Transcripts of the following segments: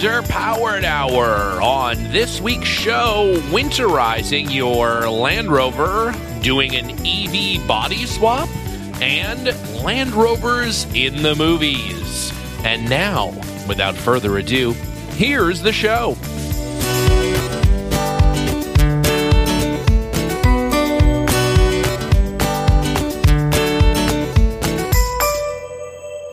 underpowered hour. On this week's show, winterizing your Land Rover, doing an EV body swap, and Land Rovers in the movies. And now, without further ado, here's the show.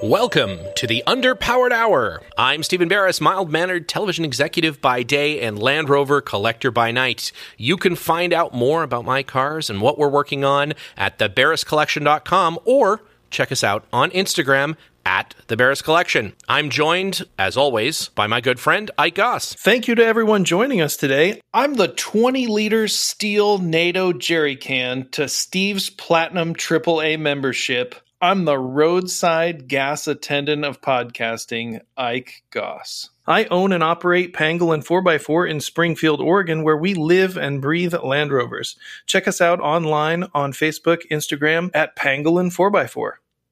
Welcome to the Underpowered Hour. I'm Stephen Barris, mild mannered television executive by day and Land Rover collector by night. You can find out more about my cars and what we're working on at thebarriscollection.com or check us out on Instagram at the Barris Collection. I'm joined, as always, by my good friend Ike Goss. Thank you to everyone joining us today. I'm the 20 liter steel NATO jerry can to Steve's Platinum AAA membership. I'm the roadside gas attendant of podcasting, Ike Goss. I own and operate Pangolin 4x4 in Springfield, Oregon, where we live and breathe Land Rovers. Check us out online on Facebook, Instagram at Pangolin 4x4.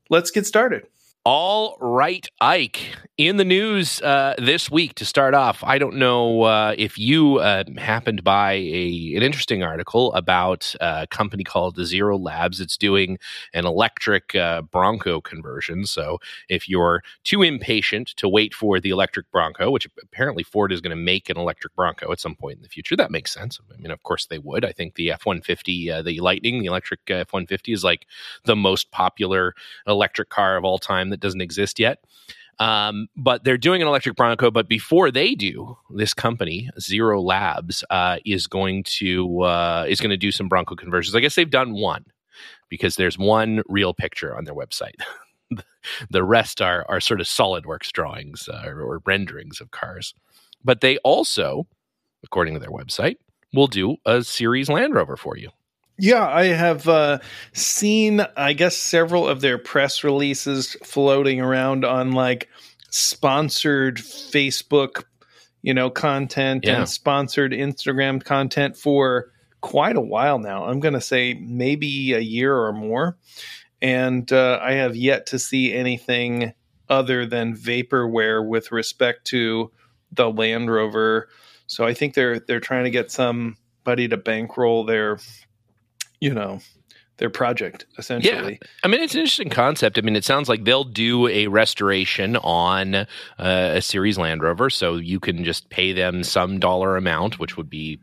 Let's get started. All right, Ike. In the news uh, this week to start off, I don't know uh, if you uh, happened by a an interesting article about a company called Zero Labs. It's doing an electric uh, Bronco conversion. So if you're too impatient to wait for the electric Bronco, which apparently Ford is going to make an electric Bronco at some point in the future, that makes sense. I mean, of course they would. I think the F one fifty, uh, the Lightning, the electric uh, F one fifty, is like the most popular electric car of all time that doesn't exist yet. Um, but they're doing an electric Bronco. But before they do, this company Zero Labs uh, is going to uh, is going to do some Bronco conversions. I guess they've done one because there's one real picture on their website. the rest are are sort of SolidWorks drawings uh, or renderings of cars. But they also, according to their website, will do a series Land Rover for you. Yeah, I have uh, seen, I guess, several of their press releases floating around on like sponsored Facebook, you know, content Yeah. and sponsored Instagram content for quite a while now. I'm going to say maybe a year or more. And uh, I have yet to see anything other than vaporware with respect to the Land Rover. So I think they're they're trying to get somebody to bankroll their you know their project essentially Yeah. I mean, it's an interesting concept. I mean, it sounds like they'll do a restoration on uh, a series Land Rover, so you can just pay them some dollar amount, which would be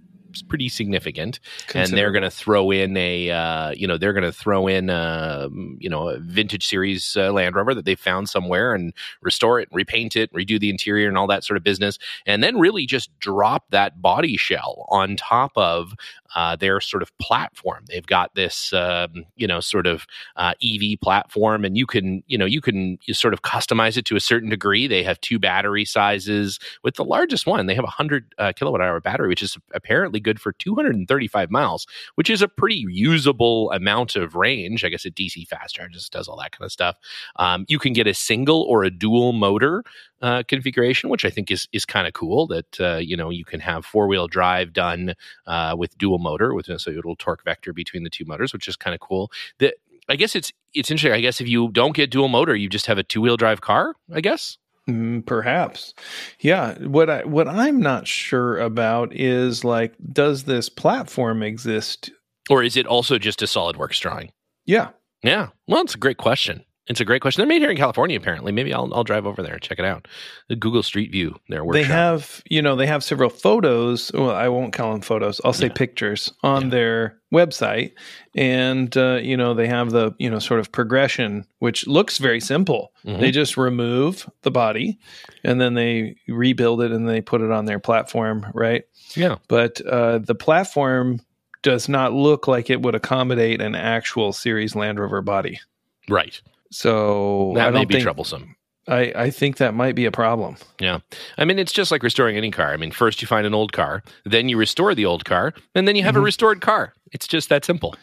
pretty significant, and they're going to throw in a, uh, you know, they're going to throw in, a, you know, a vintage series uh, Land Rover that they found somewhere and restore it, repaint it, redo the interior, and all that sort of business, and then really just drop that body shell on top of uh, their sort of platform. They've got this, um, you know, sort of uh, EV platform, and you can, you know, you can sort of customize it to a certain degree. They have two battery sizes. With the largest one, they have a hundred uh, kilowatt hour battery, which is apparently good for 235 miles, which is a pretty usable amount of range. I guess a DC fast charges does all that kind of stuff. Um, you can get a single or a dual motor uh, configuration, which I think is is kind of cool. That uh, you know you can have four wheel drive done uh, with dual motor, with so it'll torque vector between the two motors, which is kind of cool. That I guess it's it's interesting. I guess if you don't get dual motor, you just have a two wheel drive car. I guess. Mm, perhaps yeah what i what i'm not sure about is like does this platform exist Or is it also just a SolidWorks drawing? yeah Yeah. Well, it's a great question. It's a great question. They're made here in California, apparently. Maybe I'll I'll drive over there and check it out. The Google Street View, their workshop. they have you know they have several photos well i won't call them photos i'll say Yeah. pictures on Yeah. their website and uh, you know they have the you know sort of progression which looks very simple Mhm. they just remove the body and then they rebuild it and they put it on their platform right yeah. but uh, the platform does not look like it would accommodate an actual series land rover body Right. So That may be think troublesome. I, I think that might be a problem Yeah. I mean, it's just like restoring any car. I mean, first you find an old car, then you restore the old car, and then you have a Mhm. restored car. It's just that simple.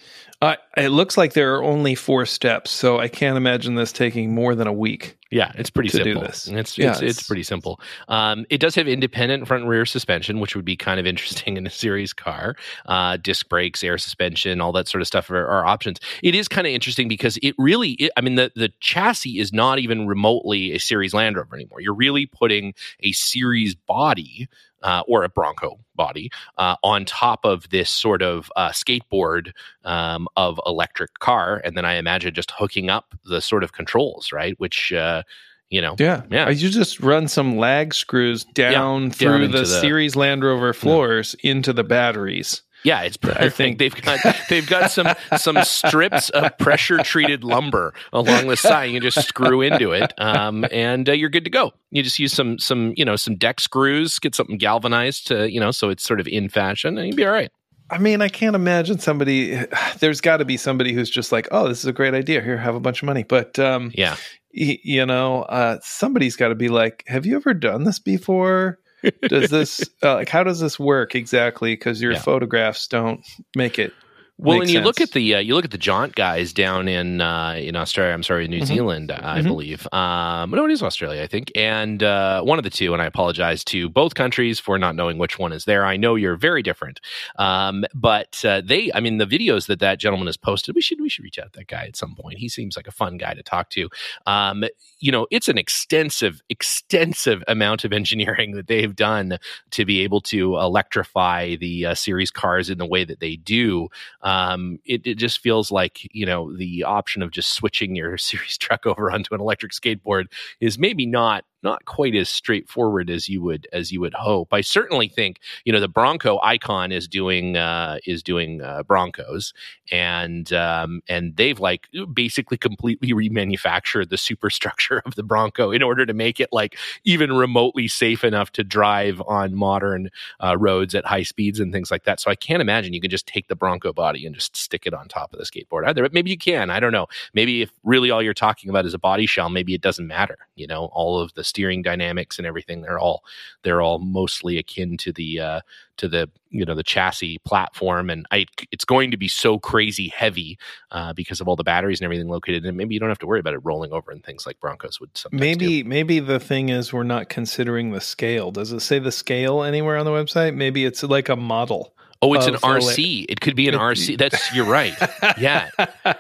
Uh, it looks like there are only four steps, so I can't imagine this taking more than a week. Yeah, it's pretty simple. It's, Yeah, it's, it's it's- pretty simple. Um, it does have independent front and rear suspension, which would be kind of interesting in a series car. Uh, disc brakes, air suspension, all that sort of stuff are, are options. It is kind of interesting because it really, it, I mean, the the chassis is not even remotely a series Land Rover anymore. You're really putting a series body. Uh, or a Bronco body uh, on top of this sort of uh, skateboard um, of electric car, and then I imagine just hooking up the sort of controls, right? Which uh, you know, Yeah. Yeah. You just run some lag screws down through into the, the- series Land Rover floors into the batteries. Yeah, it's perfect. I think- they've got they've got some some strips of pressure treated lumber along the side. You just screw into it, um, and uh, you're good to go. You just use some some you know some deck screws, get something galvanized to you know so it's sort of in fashion, and you'd be all right. I mean, I can't imagine somebody. There's got to be somebody who's just like, "Oh, this is a great idea. Here, have a bunch of money." But um, Yeah, y- you know, uh, somebody's got to be like, "Have you ever done this before? Does this uh, like how does this work exactly? Because your Yeah. photographs don't make it." Well, make and you look at the uh, you look at the jaunt guys down in uh, in Australia. I'm sorry, New Mhm. Zealand, I Mhm. believe. Um, no, it is Australia, I think, and uh, one of the two. And I apologize to both countries for not knowing which one is there. I know you're very different, um, but uh, they. I mean, the videos that that gentleman has posted. We should we should reach out to that guy at some point. He seems like a fun guy to talk to. Um, you know, it's an extensive, extensive amount of engineering that they've done to be able to electrify the uh, series cars in the way that they do um, Um, it, it just feels like you know the option of just switching your series truck over onto an electric skateboard is maybe not not quite as straightforward as you would as you would hope. I certainly think you know the Bronco icon is doing uh, is doing uh, Broncos, and um, and they've like basically completely remanufactured the superstructure of the Bronco in order to make it like even remotely safe enough to drive on modern uh, roads at high speeds and things like that. So I can't imagine you can just take the Bronco body and just stick it on top of the skateboard either. But maybe you can. I don't know. Maybe if really all you're talking about is a body shell, maybe it doesn't matter. You know, all of the steering dynamics and everything they're all they're all mostly akin to the uh, to the you know the chassis platform, and I it's going to be so crazy heavy uh, because of all the batteries and everything located. And maybe you don't have to worry about it rolling over and things like Broncos would sometimes do. Maybe maybe the thing is we're not considering the scale. Does it say the scale anywhere on the website? Maybe it's like a model. Oh, it's an RC. It could be an RC. That's you're right. Yeah,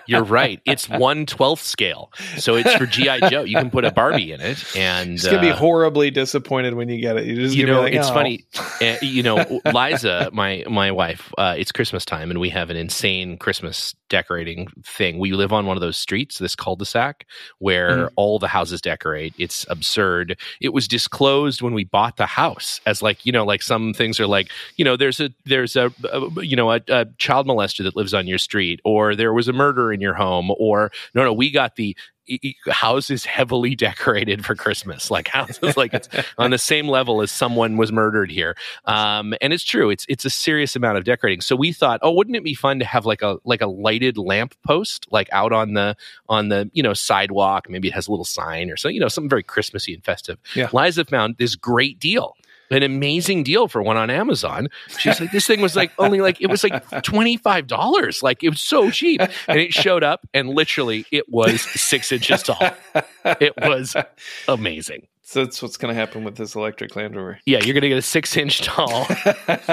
you're right. It's one twelfth scale, so it's for GI Joe. You can put a Barbie in it, and It's gonna be uh, horribly disappointed when you get it. You just you know, be like, it's "Oh." funny. Uh, you know, Liza, my my wife. Uh, it's Christmas time, and we have an insane Christmas decorating thing. We live on one of those streets, this cul-de-sac, where Mhm. all the houses decorate. It's absurd. It was disclosed when we bought the house as like you know, like some things are like you know, there's a there's a, a you know a, a child molester that lives on your street, or there was a murder in your home, or no, no, we got the house is heavily decorated for Christmas. Like houses, like it's on the same level as someone was murdered here. Um, and it's true. It's it's a serious amount of decorating. So we thought, oh, wouldn't it be fun to have like a like a lighted lamp post, like out on the on the you know sidewalk? Maybe it has a little sign or so you know something very Christmassy and festive. Yeah. Liza found this great deal. An amazing deal for one on Amazon. She's like, this thing was like only like it was like twenty five dollars. Like it was so cheap, and it showed up, and literally it was six inches tall. It was amazing. So that's what's going to happen with this electric Land Rover. Yeah, you're going to get a six inch tall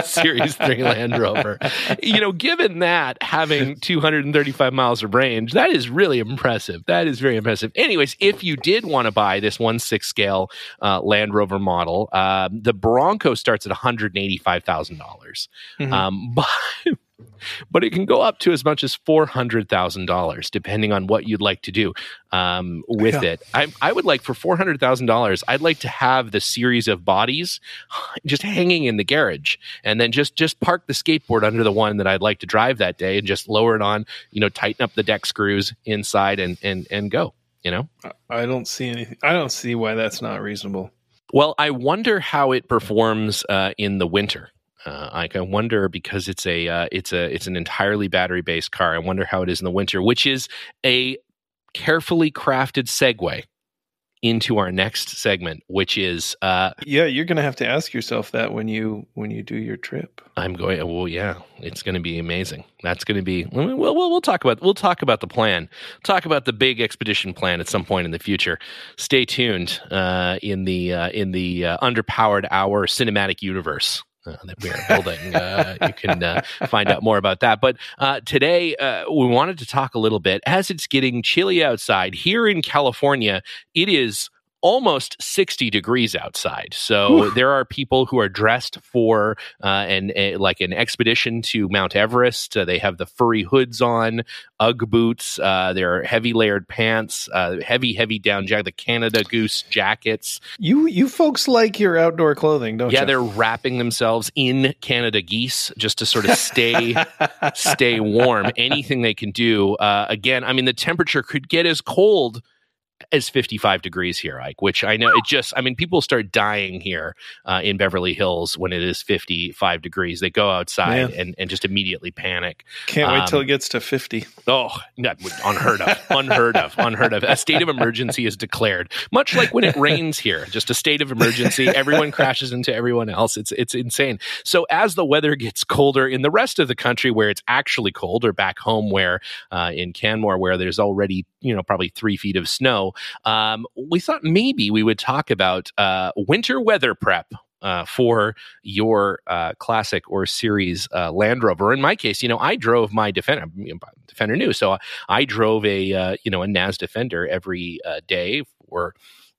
Series 3 Land Rover. You know, given that having 235 miles of range, that is really impressive. That is very impressive. Anyways, if you did want to buy this 1 6 scale uh, Land Rover model, um, the Bronco starts at $185,000. Mhm. Um, but, but it can go up to as much as $400,000, depending on what you'd like to do um, with Yeah. it. I, I would like for $400,000, I'd like to have the series of bodies just hanging in the garage and then just, just park the skateboard under the one that I'd like to drive that day and just lower it on, you know, tighten up the deck screws inside and, and, and go, you know? I don't see anything. I don't see why that's not reasonable. Well, I wonder how it performs uh, in the winter. Uh, I wonder because it's a uh, it's a it's an entirely battery based car. I wonder how it is in the winter, which is a carefully crafted segue into our next segment, which is uh, yeah, you're going to have to ask yourself that when you when you do your trip. I'm going. Well, yeah, it's going to be amazing. That's going to be. We'll, we'll we'll talk about we'll talk about the plan. Talk about the big expedition plan at some point in the future. Stay tuned uh, in the uh, in the uh, underpowered hour cinematic universe. Uh, that we are building. Uh, you can uh, find out more about that. But today, we wanted to talk a little bit as it's getting chilly outside here in California. It is almost 60 degrees outside. So Oof. there are people who are dressed for uh, an a, like an expedition to Mount Everest. Uh, they have the furry hoods on, UGG boots, uh, their heavy layered pants, uh, heavy heavy down jacket, the Canada Goose jackets. You you folks like your outdoor clothing, don't yeah, you? Yeah, they're wrapping themselves in Canada geese just to sort of stay stay warm. Anything they can do. Uh, again, I mean the temperature could get as cold as 55 degrees here, Ike, which I know it just, I mean, people start dying here uh, in Beverly Hills when it is 55 degrees. They go outside and, and just immediately panic. Can't wait um, till it gets to 50. Oh, that would, unheard of, unheard of, unheard of. A state of emergency is declared, much like when it rains here, just a state of emergency. Everyone crashes into everyone else. It's, it's insane. So as the weather gets colder in the rest of the country where it's actually cold or back home where uh, in Canmore where there's already, you know, probably three feet of snow, um, we thought maybe we would talk about uh, winter weather prep uh, for your uh, classic or series uh, Land Rover. In my case, you know, I drove my Defender, Defender new, so I drove a uh, you know a NAS Defender every uh, day for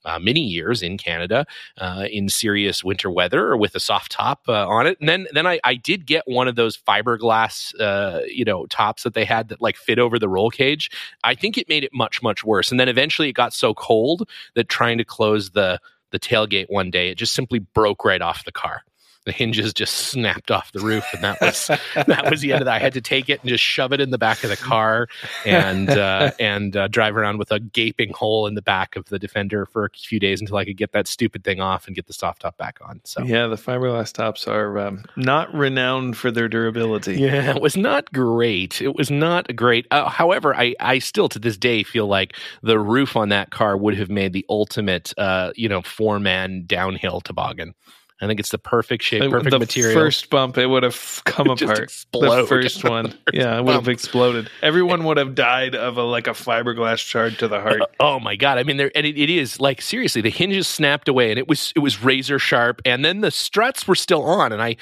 uh, many years in Canada uh, in serious winter weather or with a soft top uh, on it. And then then I, I did get one of those fiberglass uh, you know tops that they had that like fit over the roll cage. I think it made it much much worse. And then eventually it got so cold that trying to close the the tailgate one day it just simply broke right off the car the hinges just snapped off the roof, and that was that was the end of that. I had to take it and just shove it in the back of the car and uh, and uh, drive around with a gaping hole in the back of the Defender for a few days until I could get that stupid thing off and get the soft top back on. So yeah, the fiberglass tops are um, not renowned for their durability. Yeah, it was not great. It was not great. Uh, however, I I still to this day feel like the roof on that car would have made the ultimate uh, you know four man downhill toboggan. I think it's the perfect shape, perfect the material. First bump, it would have come apart. The first one, first yeah, it would have exploded. Everyone would have died of a like a fiberglass shard to the heart. Uh, oh my god! I mean, there and it, it is like seriously, the hinges snapped away, and it was it was razor sharp, and then the struts were still on, and I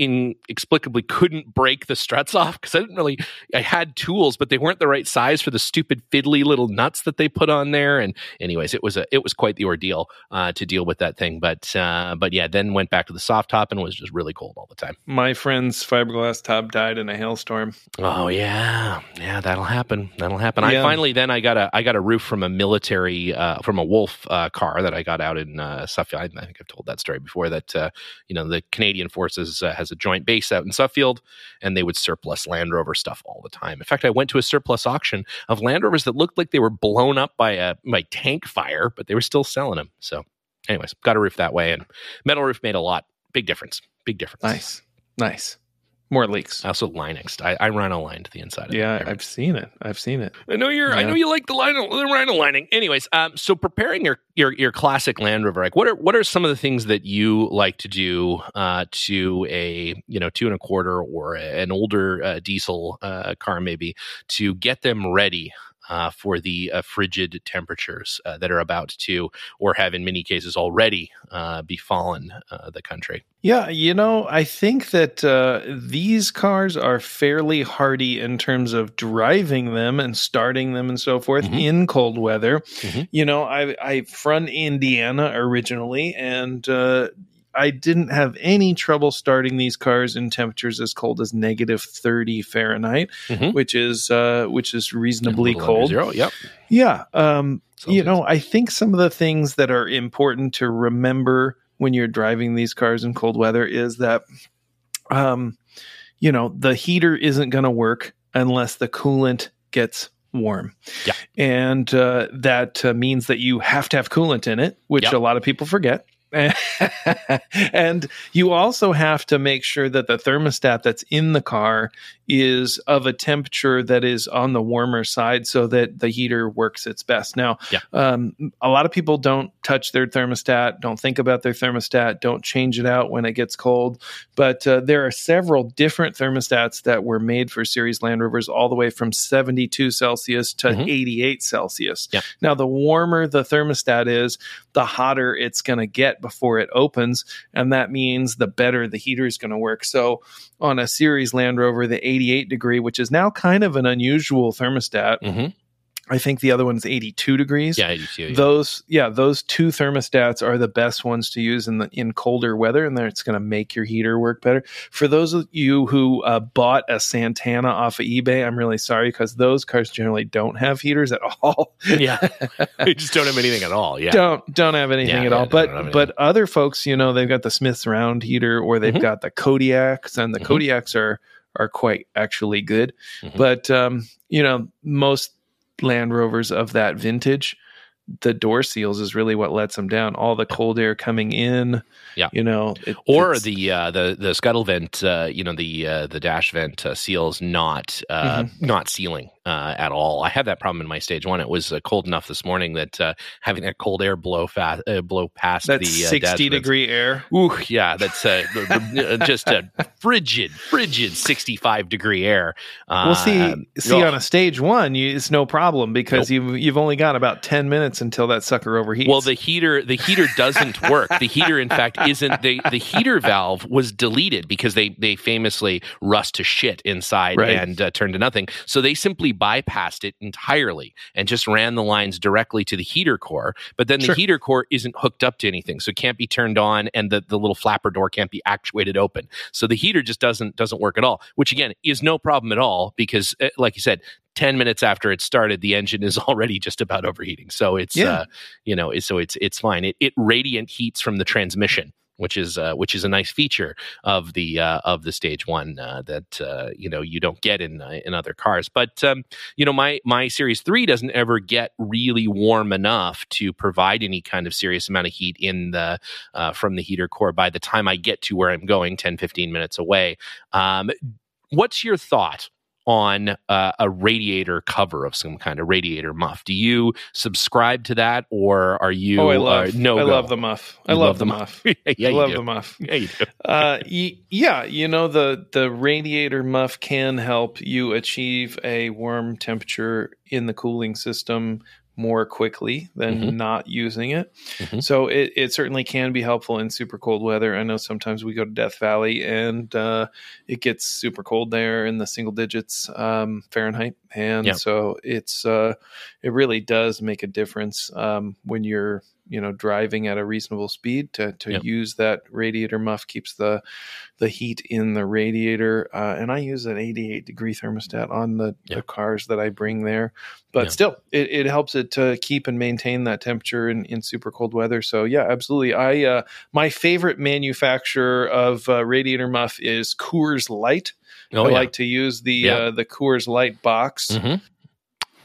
inexplicably couldn't break the struts off because I didn't really I had tools, but they weren't the right size for the stupid fiddly little nuts that they put on there. And anyways, it was a it was quite the ordeal uh, to deal with that thing. But uh, but yeah, then went back to the soft top and was just really cold all the time. My friend's fiberglass top died in a hailstorm. Oh yeah, yeah, that'll happen. That'll happen. Yeah. I finally then I got a I got a roof from a military uh, from a Wolf uh, car that I got out in uh, Suffield. I think I've told that story before. That uh, you know the Canadian Forces uh, a joint base out in Suffield, and they would surplus Land Rover stuff all the time. In fact, I went to a surplus auction of Land Rovers that looked like they were blown up by a by tank fire, but they were still selling them. So, anyways, got a roof that way, and metal roof made a lot big difference. Big difference. Nice, nice. More leaks. Also Linux. I, I rhino lined the inside yeah, it. I've seen it. I've seen it. I know you're. Yeah. I know you like the line, the rhino lining. Anyways, um, so preparing your your your classic Land Rover, like what are what are some of the things that you like to do uh, to a you know two and a quarter or an older uh, diesel uh, car maybe to get them ready uh, for the uh, frigid temperatures uh, that are about to, or have in many cases already, uh, befallen uh, the country. Yeah, you know, I think that uh, these cars are fairly hardy in terms of driving them and starting them and so forth mm-hmm. in cold weather. Mm-hmm. You know, I I from Indiana originally, and I didn't have any trouble starting these cars in temperatures as cold as negative 30 Fahrenheit, mm-hmm. which is uh, which is reasonably cold. Zero, yep. Yeah. Um, you know, I think some of the things that are important to remember when you're driving these cars in cold weather is that um, you know, the heater isn't going to work unless the coolant gets warm. Yeah. And uh, that uh, means that you have to have coolant in it, which yep. a lot of people forget and you also have to make sure that the thermostat that's in the car is of a temperature that is on the warmer side so that the heater works its best. Now, Yeah. um, a lot of people don't touch their thermostat, don't think about their thermostat, don't change it out when it gets cold. But uh, there are several different thermostats that were made for Series Land Rovers, all the way from 72 Celsius to Mhm. 88 Celsius. Yeah. Now, the warmer the thermostat is, the hotter it's going to get before it opens. And that means the better the heater is going to work. So, on a Series Land Rover, the 88 degree, which is now kind of an unusual thermostat, hmm I think the other one's 82 degrees. Yeah, I do too. yeah. Those, yeah, those two thermostats are the best ones to use in the in colder weather, and then it's going to make your heater work better. For those of you who uh, bought a Santana off of eBay, I'm really sorry because those cars generally don't have heaters at all. yeah, we just don't have anything at all. Yeah, don't don't have anything Yeah, at all. But but other folks, you know, they've got the Smiths round heater or they've Mhm. got the Kodiaks, and the Mhm. Kodiaks are are quite actually good. Mhm. But um, you know, most Land Rovers of that vintage, the door seals is really what lets them down. All the cold air coming in, Yeah. you know, it, or the uh, the the scuttle vent, uh, you know, the uh, the dash vent uh, seals not uh, Mm-hmm. not sealing uh, at all. I had that problem in my stage one. It was uh, cold enough this morning that uh, having that cold air blow fast uh, blow past that's the uh, sixty degree air. Ooh, yeah, that's uh, just a frigid, frigid sixty-five degree air. Uh, Well, see, see, ugh. on a stage one, you, it's no problem because you've you've only got about ten minutes until that sucker overheats. Well, the heater the heater doesn't work. The heater, in fact, isn't the the heater valve was deleted because they they famously rust to shit inside Right. and uh, turned to nothing. So they simply bypassed it entirely and just ran the lines directly to the heater core. But then the heater core isn't hooked up to anything, so it can't be turned on, and the the little flapper door can't be actuated open. So the heater just doesn't doesn't work at all. Which again is no problem at all because, uh, like you said. 10 minutes after it started the engine is already just about overheating so it's Yeah. uh, you know so it's it's fine it, it radiant heats from the transmission which is uh, which is a nice feature of the uh, of the stage one uh, that uh, you know you don't get in uh, in other cars. But um, you know my my series 3 doesn't ever get really warm enough to provide any kind of serious amount of heat in the uh, from the heater core by the time I get to where I'm going 10 15 minutes away. Um, what's your thought on uh, a radiator cover of some kind of radiator muff. Do you subscribe to that, or are you? oh, I love, uh, no, I go? love the muff. I You love, the muff. yeah, I you love do. the muff. Yeah, you do. uh, y- yeah, you know the the radiator muff can help you achieve a warm temperature in the cooling system more quickly than Mhm. not using it. Mhm. So it, it certainly can be helpful in super cold weather. I know sometimes we go to Death Valley and uh, it gets super cold there in the single digits um, Fahrenheit, and so it's uh, it really does make a difference um, when you're you know driving at a reasonable speed to to Yep. use that radiator muff keeps the the heat in the radiator. Uh, and i use an 88 degree thermostat on the, the cars that i bring there. But still it, it helps it to keep and maintain that temperature in, in super cold weather. So yeah absolutely. I uh, my favorite manufacturer of uh, radiator muff is coors light Oh, i yeah. like to use the Yeah. uh, the coors light box Mhm.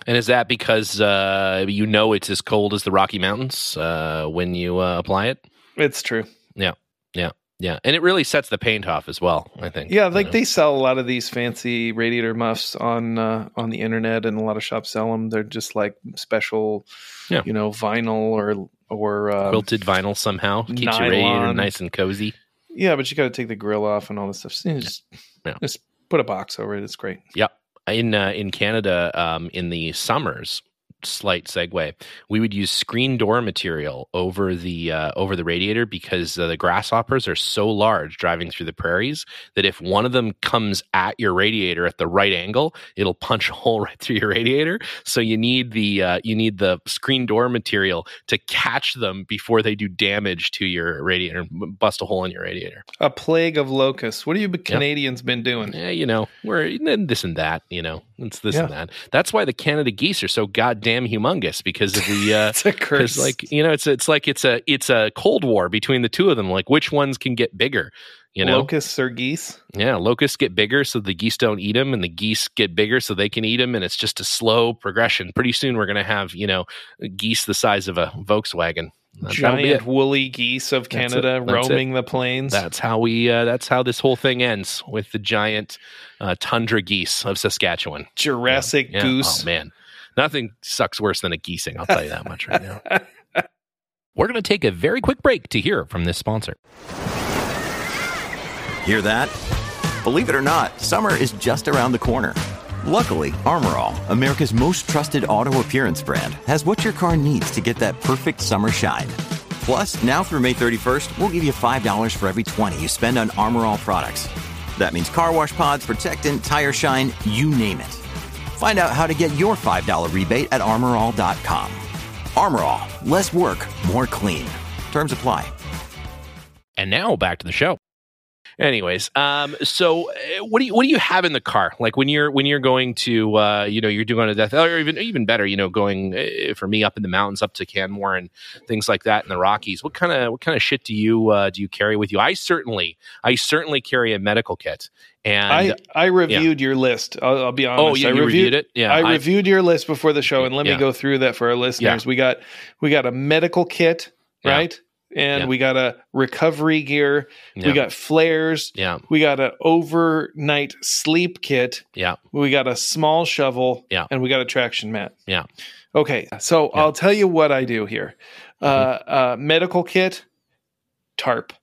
And is that because uh, you know it's as cold as the Rocky Mountains uh, when you uh, apply it? it's true Yeah, yeah, yeah, and it really sets the paint off as well. I think. Yeah, you like know? they sell a lot of these fancy radiator muffs on uh, on the internet, and a lot of shops sell them. They're just like special, Yeah. you know, vinyl or or um, quilted vinyl somehow keeps your radiator nice and cozy. Yeah, but you got to take the grill off and all this stuff. You just, Yeah. just put a box over it. It's great. Yep. In uh, in Canada um, in the summers. Slight segue. We would use screen door material over the uh, over the radiator because uh, the grasshoppers are so large driving through the prairies that if one of them comes at your radiator at the right angle, it'll punch a hole right through your radiator. So you need the uh, you need the screen door material to catch them before they do damage to your radiator, bust a hole in your radiator. A plague of locusts. What have you Canadians been doing? Yeah, you know, we're this and that, you know, it's this and that. That's why the Canada geese are so goddamn humongous because of the uh it's a curse. like you know it's it's like it's a it's a cold war between the two of them like which ones can get bigger you know locusts or geese. yeah locusts get bigger so the geese don't eat them and the geese get bigger so they can eat them and it's just a slow progression pretty soon we're going to have you know geese the size of a volkswagen That's giant woolly geese of That's it. Canada That's it. roaming the plains. That's how we. Uh, that's how this whole thing ends with the giant uh, tundra geese of Saskatchewan. Jurassic Yeah. goose. Oh man, nothing sucks worse than a geesing. I'll tell you that much right now. We're going to take a very quick break to hear from this sponsor. Hear that? Believe it or not, summer is just around the corner. Luckily, Armor All, America's most trusted auto appearance brand, has what your car needs to get that perfect summer shine. Plus, now through May 31st, we'll give you $5 for every 20 you spend on Armor All products. That means car wash pods, protectant, tire shine, you name it. Find out how to get your $5 rebate at armorall.com. Armor All, less work, more clean. Terms apply. And now back to the show. Anyways, um, so uh, what do you what do you have in the car? Like when you're when you're going to uh, you know you're doing a death or even even better, you know, going uh, for me up in the mountains up to Canmore and things like that in the Rockies. What kind of what kind of shit do you uh, do you carry with you? I certainly I certainly carry a medical kit. And I, I reviewed your list. I'll, I'll be honest. oh, yeah, I you reviewed it? Yeah, I reviewed your list before the show, and let Yeah. me go through that for our listeners. We got we got a medical kit, Yeah. right? And we got a recovery gear. We got flares. yeah, We got an overnight sleep kit. yeah, We got a small shovel. Yeah. And we got a traction mat. yeah. Okay. So. Mm-hmm. I'll tell you what I do here. Uh, uh, medical kit, tarp,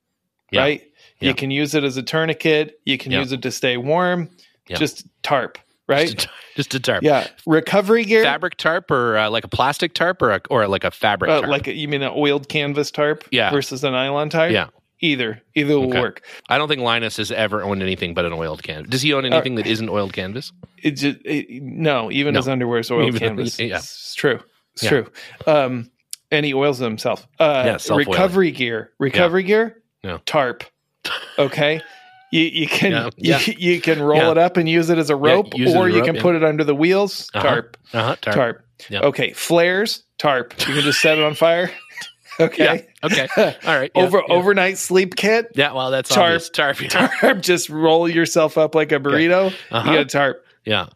right? You can use it as a tourniquet. You can use it to stay warm. Just tarp, right? Just a, just a tarp. yeah. Recovery gear. Fabric tarp or uh, like a plastic tarp or a, or like a fabric Uh, tarp. like a, you mean an oiled canvas tarp Yeah. versus a nylon tarp? yeah. Either. Either will Okay. work. I don't think Linus has ever owned anything but an oiled canvas. Does he own anything that isn't oiled canvas? It just it, no, even No. his underwear is oiled Even- canvas. yeah. It's true. It's Yeah. true. Um, and he oils himself. Uh, Yeah, recovery gear. Recovery gear. Yeah. Tarp. Okay. You, you can Yeah, you, yeah. you can roll Yeah. it up and use it as a rope, or you rope, can put it under the wheels. Uh-huh. Tarp, Uh-huh. Tarp. tarp. Okay, flares, tarp. You can just set it on fire. Okay. Okay. All right. Over overnight sleep kit. Yeah. Well, that's Tarp. obvious. Tarp. Tarp. Just roll yourself up like a burrito. Uh-huh. You got a tarp. Yeah.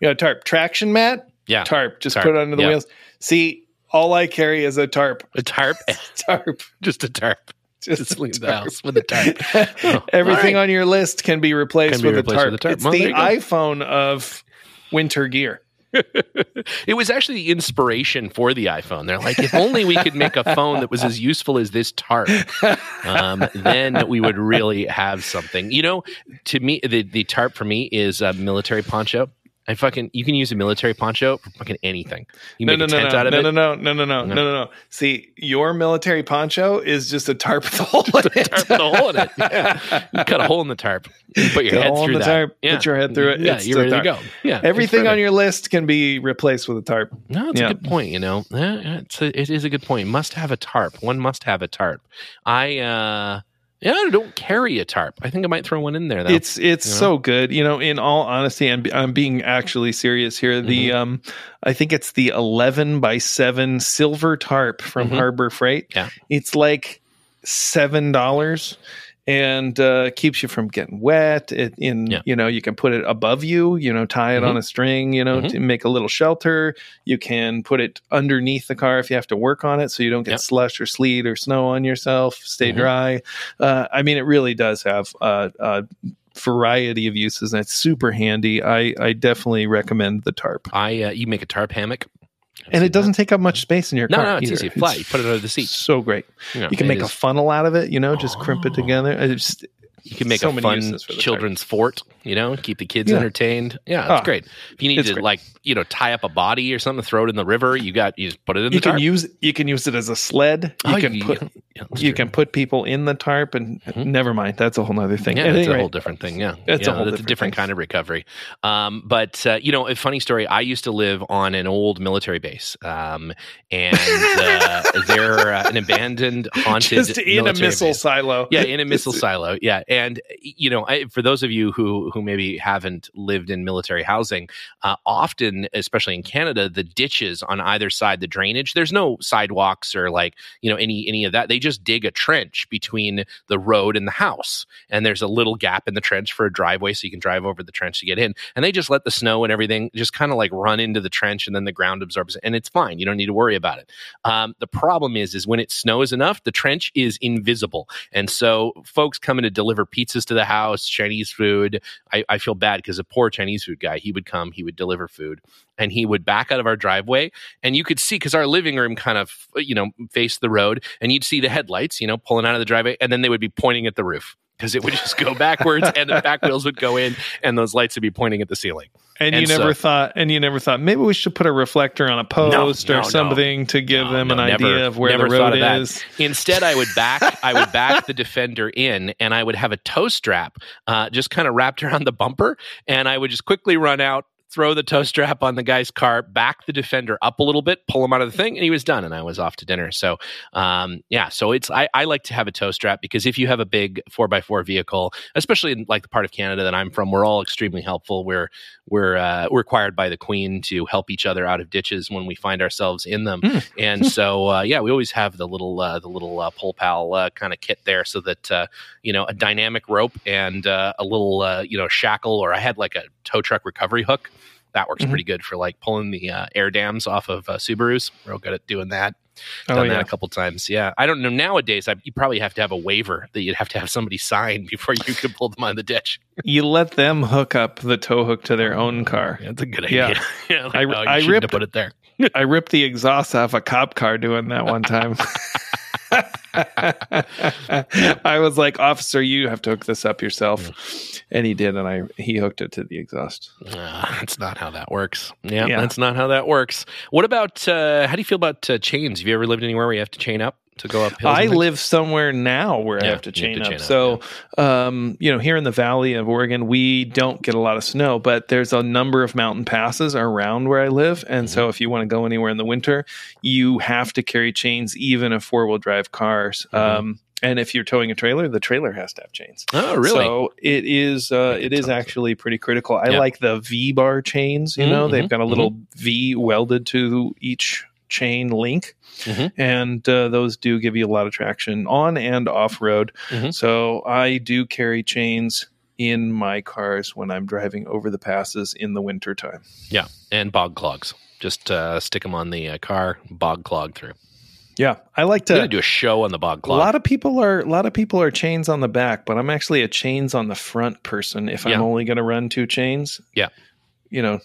You got a tarp. Traction mat. Yeah. Tarp. Just Tarp. put it under the wheels. See, all I carry is a tarp. A tarp. Tarp. Just a tarp. Just, Just a leave the house with a tarp. Oh, Everything all on your list can be replaced, Can be with, replaced a tarp. with a tarp. It's Well, the iPhone of winter gear. it was actually the inspiration for the iPhone. They're like, if only we could make a phone that was as useful as this tarp, um, then we would really have something. You know, to me, the, the tarp for me is a military poncho. I fucking, you can use a military poncho for fucking anything. You No, make no, a no, tent no, out of no, it. no, no, no, no, no, no, no, no. See, your military poncho is just a tarp with a hole in it. tarp with a hole in it. Yeah. You cut a hole in the tarp. You put your a head hole in through the that. tarp, Yeah. put your head through it, Yeah, it's you're the ready to go. Yeah, Everything on your list can be replaced with a tarp. No, it's Yeah. a good point. You know, it's a, it is a good point. Must have a tarp. One must have a tarp. I uh, yeah, I don't carry a tarp. I think I might throw one in there. Though. It's it's you know? so good. You know, in all honesty, I'm I'm being actually serious here. The Mm-hmm. um, I think it's the 11 by 7 silver tarp from Mhm. Harbor Freight. Yeah. it's like seven dollars. And uh, keeps you from getting wet. It, in Yeah. you know, you can put it above you. You know, tie it Mhm. on a string. You know, Mhm. to make a little shelter. You can put it underneath the car if you have to work on it, so you don't get Yep. slush or sleet or snow on yourself. Stay Mhm. dry. Uh, I mean, it really does have uh, uh, variety of uses and it's super handy. I, I definitely recommend the tarp. I uh, you make a tarp hammock, And it doesn't take up much space in your No, car. no, no, it's either. easy. Flat. You put it under the seat. So great. You, know, You can make a funnel out of it, you know, just crimp it Oh. together. I just You can make so a fun children's fort. You know, keep the kids Yeah. entertained. Yeah, that's Ah, great. If you need to great. like you know tie up a body or something, throw it in the river. You got you just put it in you the can use you can use it as a sled. You Oh, can you- put yeah, you true. can put people in the tarp and never mind. That's a whole nother thing. Yeah, any a whole different thing. Yeah, It's a whole that's different a different kind of recovery. Um, but uh, you know, a funny story. I used to live on an old military base, um, and uh, they're uh, an abandoned, haunted, just in a missile base. silo. Yeah, in a missile silo. Yeah, And you know, I, for those of you who who maybe haven't lived in military housing, uh, often, especially in Canada, the ditches on either side, the drainage, there's no sidewalks or like you know any any of that. They just dig a trench between the road and the house, and there's a little gap in the trench for a driveway, so you can drive over the trench to get in. And they just let the snow and everything just kind of like run into the trench, and then the ground absorbs it, and it's fine. You don't need to worry about it. Um, the problem is, is when it snows enough, the trench is invisible, and so folks coming to deliver pizzas to the house, Chinese food. I, I feel bad because a poor Chinese food guy, he would come, he would deliver food, and he would back out of our driveway, and you could see because our living room kind of you know faced the road, and you'd see the headlights, you know, pulling out of the driveway, and then they would be pointing at the roof because it would just go backwards and the back wheels would go in and those lights would be pointing at the ceiling. And, and you never so, thought, and you never thought maybe we should put a reflector on a post no, no, or something no. to give them an idea of where the road is. Instead, I would back, I would back the Defender in, and I would have a tow strap uh, just kind of wrapped around the bumper, and I would just quickly run out, throw the tow strap on the guy's car, back the defender up a little bit, pull him out of the thing, and he was done. And I was off to dinner. So, um, yeah, so it's I, I, like to have a tow strap because if you have a big four x four vehicle, especially in like the part of Canada that I'm from, we're all extremely helpful. We're we're uh, required by the Queen to help each other out of ditches when we find ourselves in them, mm. and so uh, yeah, we always have the little uh, the little uh, pull pal uh, kind of kit there so that uh, you know a dynamic rope and uh, a little uh, you know shackle, or I had like a tow truck recovery hook that works mm-hmm. pretty good for like pulling the uh, air dams off of uh, Subarus. Real good at doing that. Oh, Done oh, yeah. that a couple times. Yeah, I don't know. Nowadays, I, you probably have to have a waiver that you'd have to have somebody sign before you could pull them on the ditch. you let them hook up the tow hook to their own car. Yeah, that's a good idea. Yeah, yeah like, I, oh, I ripped put it there. I ripped the exhaust off a cop car doing that one time. I was like, officer, you have to hook this up yourself, and he did, and I he hooked it to the exhaust. Uh, that's not how that works. Yeah, yeah, that's not how that works. What about uh, how do you feel about uh, chains? Have you ever lived anywhere where you have to chain up? to go up I live somewhere now where yeah, I have to chain, have to up. chain up. So, yeah. um, you know, here in the valley of Oregon, we don't get a lot of snow, but there's a number of mountain passes around where I live. And mm-hmm. so if you want to go anywhere in the winter, you have to carry chains, even a four wheel drive cars. Mm-hmm. Um, and if you're towing a trailer, the trailer has to have chains. Oh, really? So it is. Uh, it is actually pretty critical. I like the V bar chains. You mm-hmm, know, they've got a little mm-hmm. V welded to each chain link. Mm-hmm. And uh, those do give you a lot of traction on and off road. Mm-hmm. So I do carry chains in my cars when I'm driving over the passes in the winter time. Yeah, and bog clogs. Just uh, stick them on the uh, car, bog clog through. Yeah, I like to do a show on the bog clog. A lot of people are a lot of people are chains on the back, but I'm actually a chains on the front person. If I'm only going to run two chains, yeah, you know,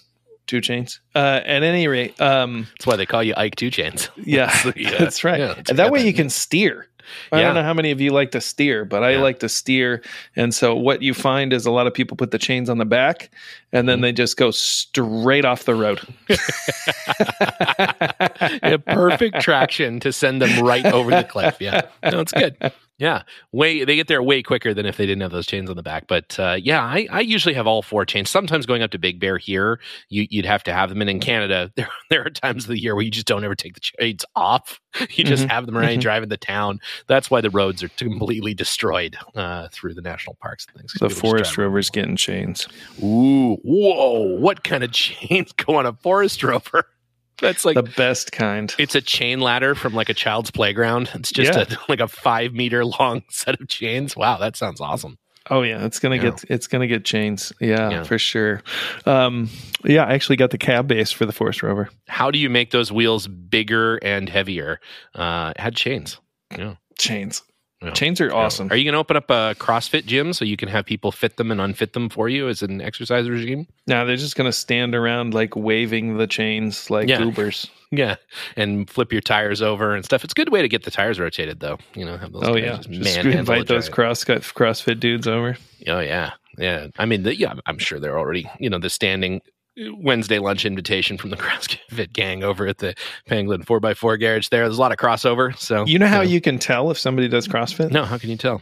two chains. Uh, at any rate, um, that's why they call you Ike Two Chains. Yeah, that's right. Yeah, and that way you can steer. I yeah. don't know how many of you like to steer, but I yeah. like to steer. And so what you find is a lot of people put the chains on the back and then mm. they just go straight off the road. perfect traction to send them right over the cliff. Yeah. No, it's good. Yeah, way they get there way quicker than if they didn't have those chains on the back. But uh, yeah, I, I, usually have all four chains. Sometimes going up to Big Bear here, you, would have to have them. And in Canada, there there are times of the year where you just don't ever take the chains off. You just mm-hmm. have them around mm-hmm. driving the town. That's why the roads are completely destroyed uh, through the national parks and things. The Forest Rover's getting chains. Ooh, whoa! What kind of chains go on a Forest Rover? That's like the best kind. It's a chain ladder from like a child's playground. It's just yeah. a, like a five meter long set of chains. Wow, that sounds awesome. Oh yeah, it's gonna get it's gonna get chains. Yeah, yeah, for sure. Um, yeah, I actually got the cab base for the Forest Rover. How do you make those wheels bigger and heavier? Uh, had chains. Yeah, chains. Yeah. Chains are awesome. Are you going to open up a CrossFit gym so you can have people fit them and unfit them for you as an exercise regime? No, they're just going to stand around like waving the chains like yeah. Ubers. Yeah, and flip your tires over and stuff. It's a good way to get the tires rotated, though. You know, have those. Oh yeah, just, just invite those CrossFit CrossFit dudes over. Oh yeah, yeah. I mean, the, yeah, I'm sure they're already you know the standing Wednesday lunch invitation from the CrossFit gang over at the Pangolin 4x4 garage there. There's a lot of crossover. So You know how you can tell if somebody does CrossFit? No, how can you tell?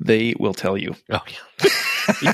They will tell you. Oh yeah.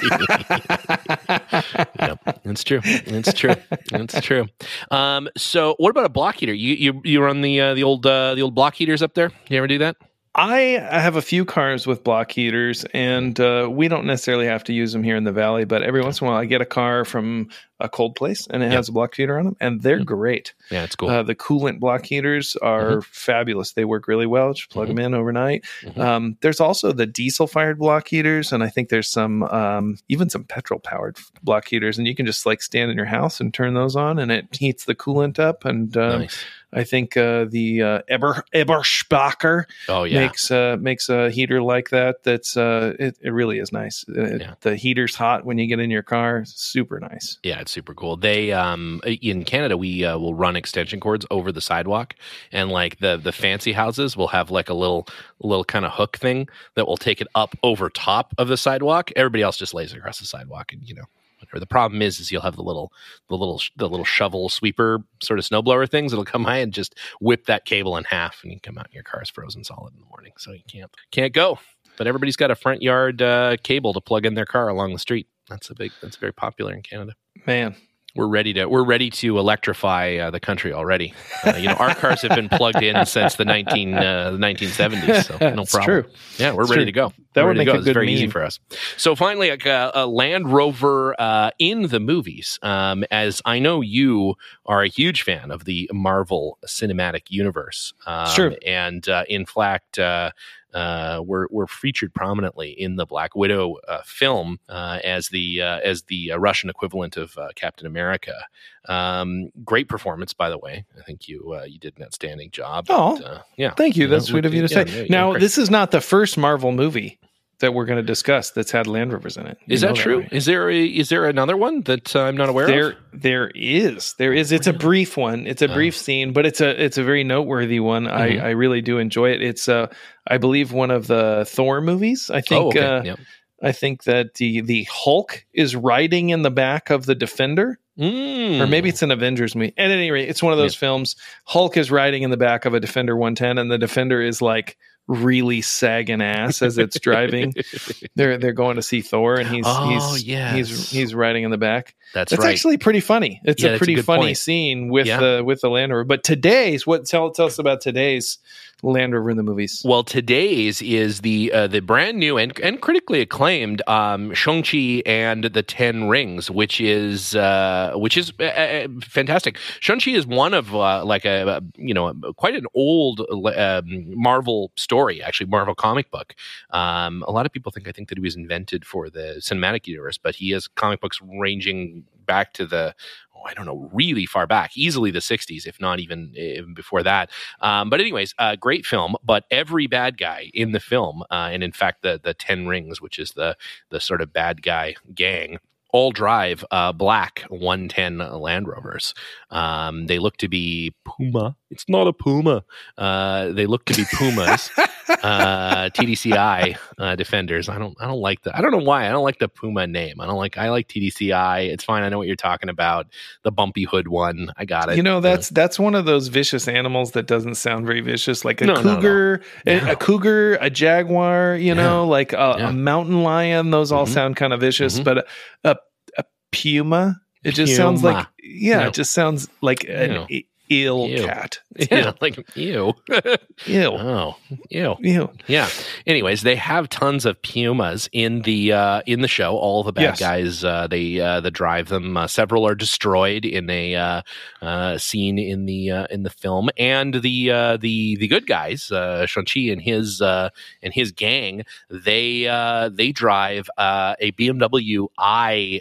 yep, it's true. It's true. It's true. Um, so what about a block heater? You you you run the uh, the old uh, the old block heaters up there? You ever do that? I have a few cars with block heaters, and uh, we don't necessarily have to use them here in the valley. But every once in a while, I get a car from a cold place, and it Yep. has a block heater on them, and they're Mhm. great. Yeah, it's cool. Uh, the coolant block heaters are fabulous. They work really well. Just plug them in overnight. Mhm. Um, there's also the diesel fired block heaters, and I think there's some um, even some petrol powered block heaters, and you can just like stand in your house and turn those on, and it heats the coolant up. And um, nice. I think uh, the uh, Eber Eberspacher Oh yeah. makes uh, makes a heater like that. That's uh, it, it really is nice. Uh, Yeah. The heater's hot when you get in your car. Super nice. Yeah, it's super cool. They um in Canada we uh, will run extension cords over the sidewalk, and like the the fancy houses will have like a little little kind of hook thing that will take it up over top of the sidewalk. Everybody else just lays it across the sidewalk, and you know. Whatever. The problem is, is you'll have the little, the little, the little shovel sweeper sort of snowblower things. It'll come by and just whip that cable in half, and you come out and your car's frozen solid in the morning, so you can't can't go. But everybody's got a front yard uh, cable to plug in their car along the street. That's a big. That's very popular in Canada Man, we're ready to we're ready to electrify uh, the country already. Uh, you know, our cars have been plugged in since the nineteen uh, the nineteen seventies, so no problem. true. Yeah, we're It's ready true. to go. That We're would make go. a It's good very easy meme. for us. So finally, like, uh, a Land Rover uh, in the movies. Um, as I know you are a huge fan of the Marvel Cinematic Universe. Um, Sure. And uh, in fact. Uh, were were featured prominently in the Black Widow uh, film uh, as the uh, as the uh, Russian equivalent of uh, Captain America. Um, great performance, by the way. I think you uh, you did an outstanding job. Oh. Uh, yeah. Thank you. You That's know, sweet of you to yeah, say. yeah, now, this is not the first Marvel movie that we're going to discuss that's had Land Rovers in it. You Is that true? right? Is there a, is there another one that uh, I'm not aware There, of? there is. There is. It's a brief one. It's a Oh. brief scene, but it's a it's a very noteworthy one. Mhm. I, I really do enjoy it. It's uh, I believe one of the Thor movies. I think. oh, okay. uh, Yep. I think that the the Hulk is riding in the back of the Defender, Mm. or maybe it's an Avengers movie. At any rate, it's one of those films. Hulk is riding in the back of a Defender 110, and the Defender is like really sagging ass as it's driving. they're they're going to see Thor, and he's Oh, he's yes. he's he's riding in the back. That's, That's right. actually pretty funny. It's Yeah, a that's a pretty funny point. scene with Yeah. the with the Land Rover. But today's what tell tell us about today's Land Rover in the movies. Well, today's is the uh, the brand new and, and critically acclaimed um, Shang Chi and the Ten Rings, which is uh, which is uh, uh, fantastic. Shang Chi is one of uh, like a, you know quite an old um, Marvel story, actually Marvel comic book. Um, a lot of people think I think that he was invented for the cinematic universe, but he has comic books ranging back to the I don't know, really far back, easily the 60s, if not even even before that. Um, but anyways, uh, great film. But every bad guy in the film, uh, and in fact, the the Ten Rings, which is the the sort of bad guy gang. All drive uh, black 110 Land Rovers. Um, they look to be Puma. It's not a Puma. Uh, they look to be Pumas. uh, TDCI uh, defenders. I don't. I don't like the. I don't know why. I don't like the Puma name. I don't like. I like TDCI. It's fine. I know what you're talking about. The bumpy hood one. I got it. You know that's that's one of those vicious animals that doesn't sound very vicious, like a No, no, no. cougar, a- No. a, cougar, a jaguar. You know, like a, Yeah. a mountain lion. Those all Mhm. sound kind of vicious, Mhm. but a puma. It just sounds like yeah, No. it just sounds like an No. ill Ew. cat. Yeah, like ew. Ew. oh, ew. Ew. Yeah. Anyways, they have tons of pumas in the uh, in the show. All the bad Yes. guys uh, they uh, that drive them. Uh, several are destroyed in a uh, uh, scene in the uh, in the film, and the uh, the the good guys, uh, Shang-Chi and his uh, and his gang, they uh, they drive uh, a BMW i.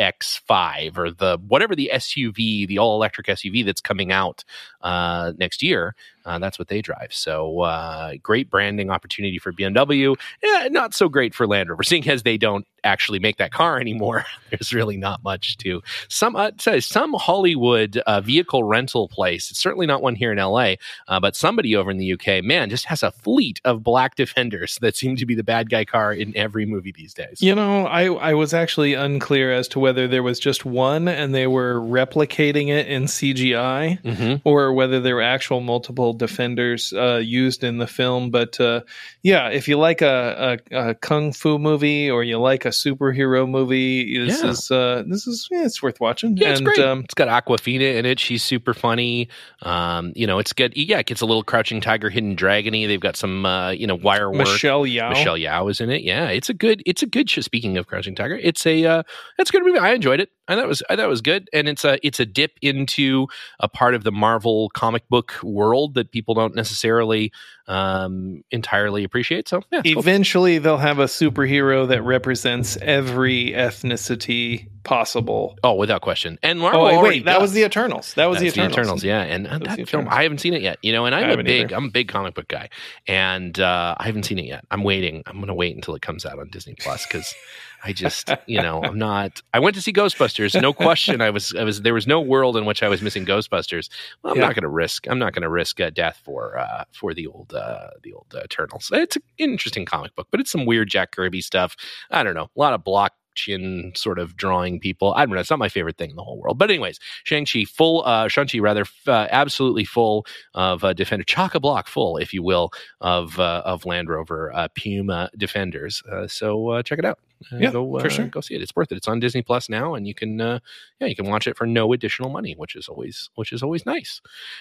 X5 or the whatever the SUV, the all electric SUV that's coming out uh, next year. Uh, that's what they drive. So uh, great branding opportunity for BMW. Yeah, not so great for Land Rover, seeing as they don't actually make that car anymore. There's really not much to some uh, some Hollywood uh, vehicle rental place. It's certainly not one here in LA, uh, but somebody over in the UK, man, just has a fleet of black Defenders that seem to be the bad guy car in every movie these days. You know, I I was actually unclear as to whether there was just one and they were replicating it in CGI hmm or whether there were actual multiple defenders uh, used in the film. But uh, yeah, if you like a, a, a, kung fu movie or you like a superhero movie, this Yeah. is uh, this is yeah, it's worth watching. Yeah, it's and great. um, it's got Awkwafina in it. She's super funny. Um, you know, it's good. Yeah, it gets a little Crouching Tiger, Hidden Dragony. They've got some, uh, you know, wire work. Michelle Yeoh. Michelle Yeoh is in it. Yeah, it's a good. It's a good show. Speaking of Crouching Tiger, it's a. Uh, it's a good movie. I enjoyed it. I thought was. Thought was good, and it's a. It's a dip into a part of the Marvel comic book world that people don't necessarily um, entirely appreciate. So yeah, it's cool. Eventually, they'll have a superhero that represents every ethnicity possible. oh, without question. And Marvel Oh wait, already that was the Eternals. That was That's the Eternals. yeah. And uh, that film, Eternals. I haven't seen it yet. You know, and I'm a big, either. I'm a big comic book guy, and uh, I haven't seen it yet. I'm waiting. I'm going to wait until it comes out on Disney Plus because I just, you know, I'm not. I went to see Ghostbusters. No question. I was, I was. There was no world in which I was missing Ghostbusters. Well, I'm Yeah. not going to risk. I'm not going to risk uh, death for uh, for the old uh, the old uh, Eternals. It's an interesting comic book, but it's some weird Jack Kirby stuff. I don't know. A lot of block chin sort of drawing people. I don't know. It's not my favorite thing in the whole world. But anyways, Shang-Chi full, uh, Shang-Chi rather, uh, absolutely full of uh, Defender, chock-a-block full, if you will, of uh, of Land Rover uh, Puma Defenders. Uh, so uh, check it out. Uh, Yeah, go, uh, for sure. Go see it. It's worth it. It's on Disney Plus now, and you can, uh, yeah, you can watch it for no additional money, which is always, which is always nice.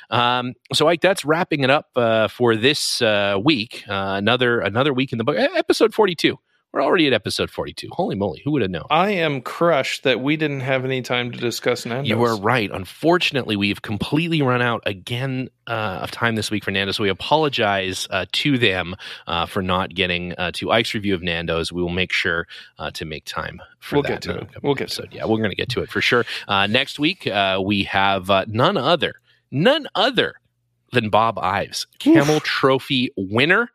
Um, so, Ike, that's wrapping it up uh, for this uh, week. Uh, another another week in the book, episode forty-two. We're already at episode forty-two. Holy moly, who would have known? I am crushed that we didn't have any time to discuss Nando's. You are right. Unfortunately, we've completely run out again uh, of time this week for Nando's. So we apologize uh, to them uh, for not getting uh, to Ike's review of Nando's. We will make sure uh, to make time for We'll that. get to it. We'll get to episode. Yeah, we're going to get to it for sure. Uh, next week, uh, we have uh, none other, none other than Bob Ives, Camel Trophy winner,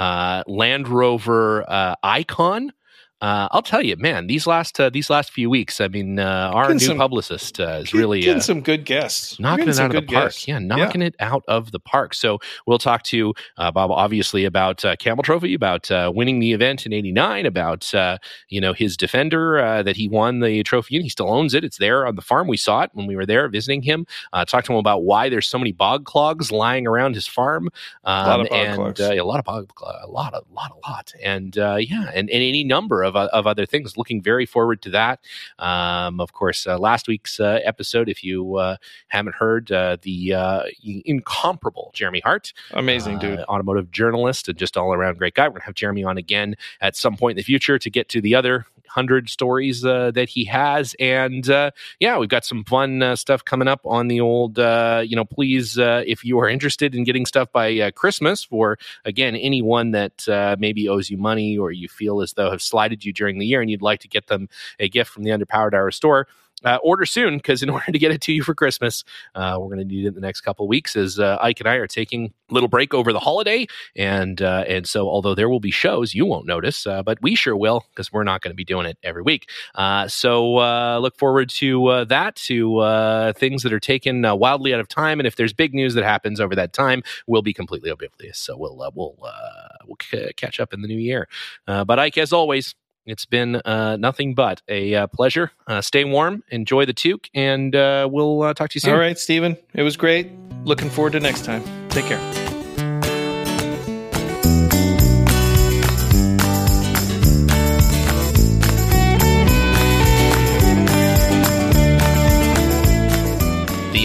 uh, Land Rover uh, icon. Uh, I'll tell you, man, these last uh, these last few weeks, I mean, uh, our new some- publicist uh, is really getting uh, some good guests. Knocking it out of the good park. guests. Yeah, knocking it out of the park. So we'll talk to uh, Bob, obviously, about uh, Camel Trophy, about uh, winning the event in '89, about uh, you know his Defender uh, that he won the trophy and He still owns it. It's there on the farm. We saw it when we were there visiting him. Uh, talk to him about why there's so many bog clogs lying around his farm. Um, lot of bog and, clogs. A lot of bog, a lot, a lot, a lot, and uh, yeah, and, and any number of uh, of other things. Looking very forward to that. Um, of course, uh, last week's uh, episode, if you uh, haven't heard, uh, the uh, incomparable Jeremy Hart, Amazing, dude. automotive journalist, and just all around great guy. We're gonna have Jeremy on again at some point in the future to get to the other hundred stories uh, that he has, and uh, yeah, we've got some fun uh, stuff coming up on the old. Uh, you know, please, uh, if you are interested in getting stuff by uh, Christmas for again anyone that maybe owes you money or you feel as though have slighted you during the year, and you'd like to get them a gift from the Underpowered Hour store. Uh, order soon because in order to get it to you for Christmas, uh, we're going to need it in the next couple weeks. As uh, Ike and I are taking a little break over the holiday, and uh, and so although there will be shows, you won't notice, uh, but we sure will because we're not going to be doing it every week. Uh, so look forward to that, to things that are taken wildly out of time, and if there's big news that happens over that time, we'll be completely oblivious. So we'll we'll we'll c- catch up in the new year. But Ike, as always. It's been uh, nothing but a uh, pleasure. Uh, stay warm, enjoy the toque, and uh, we'll uh, talk to you soon. All right, Stephen. It was great. Looking forward to next time. Take care.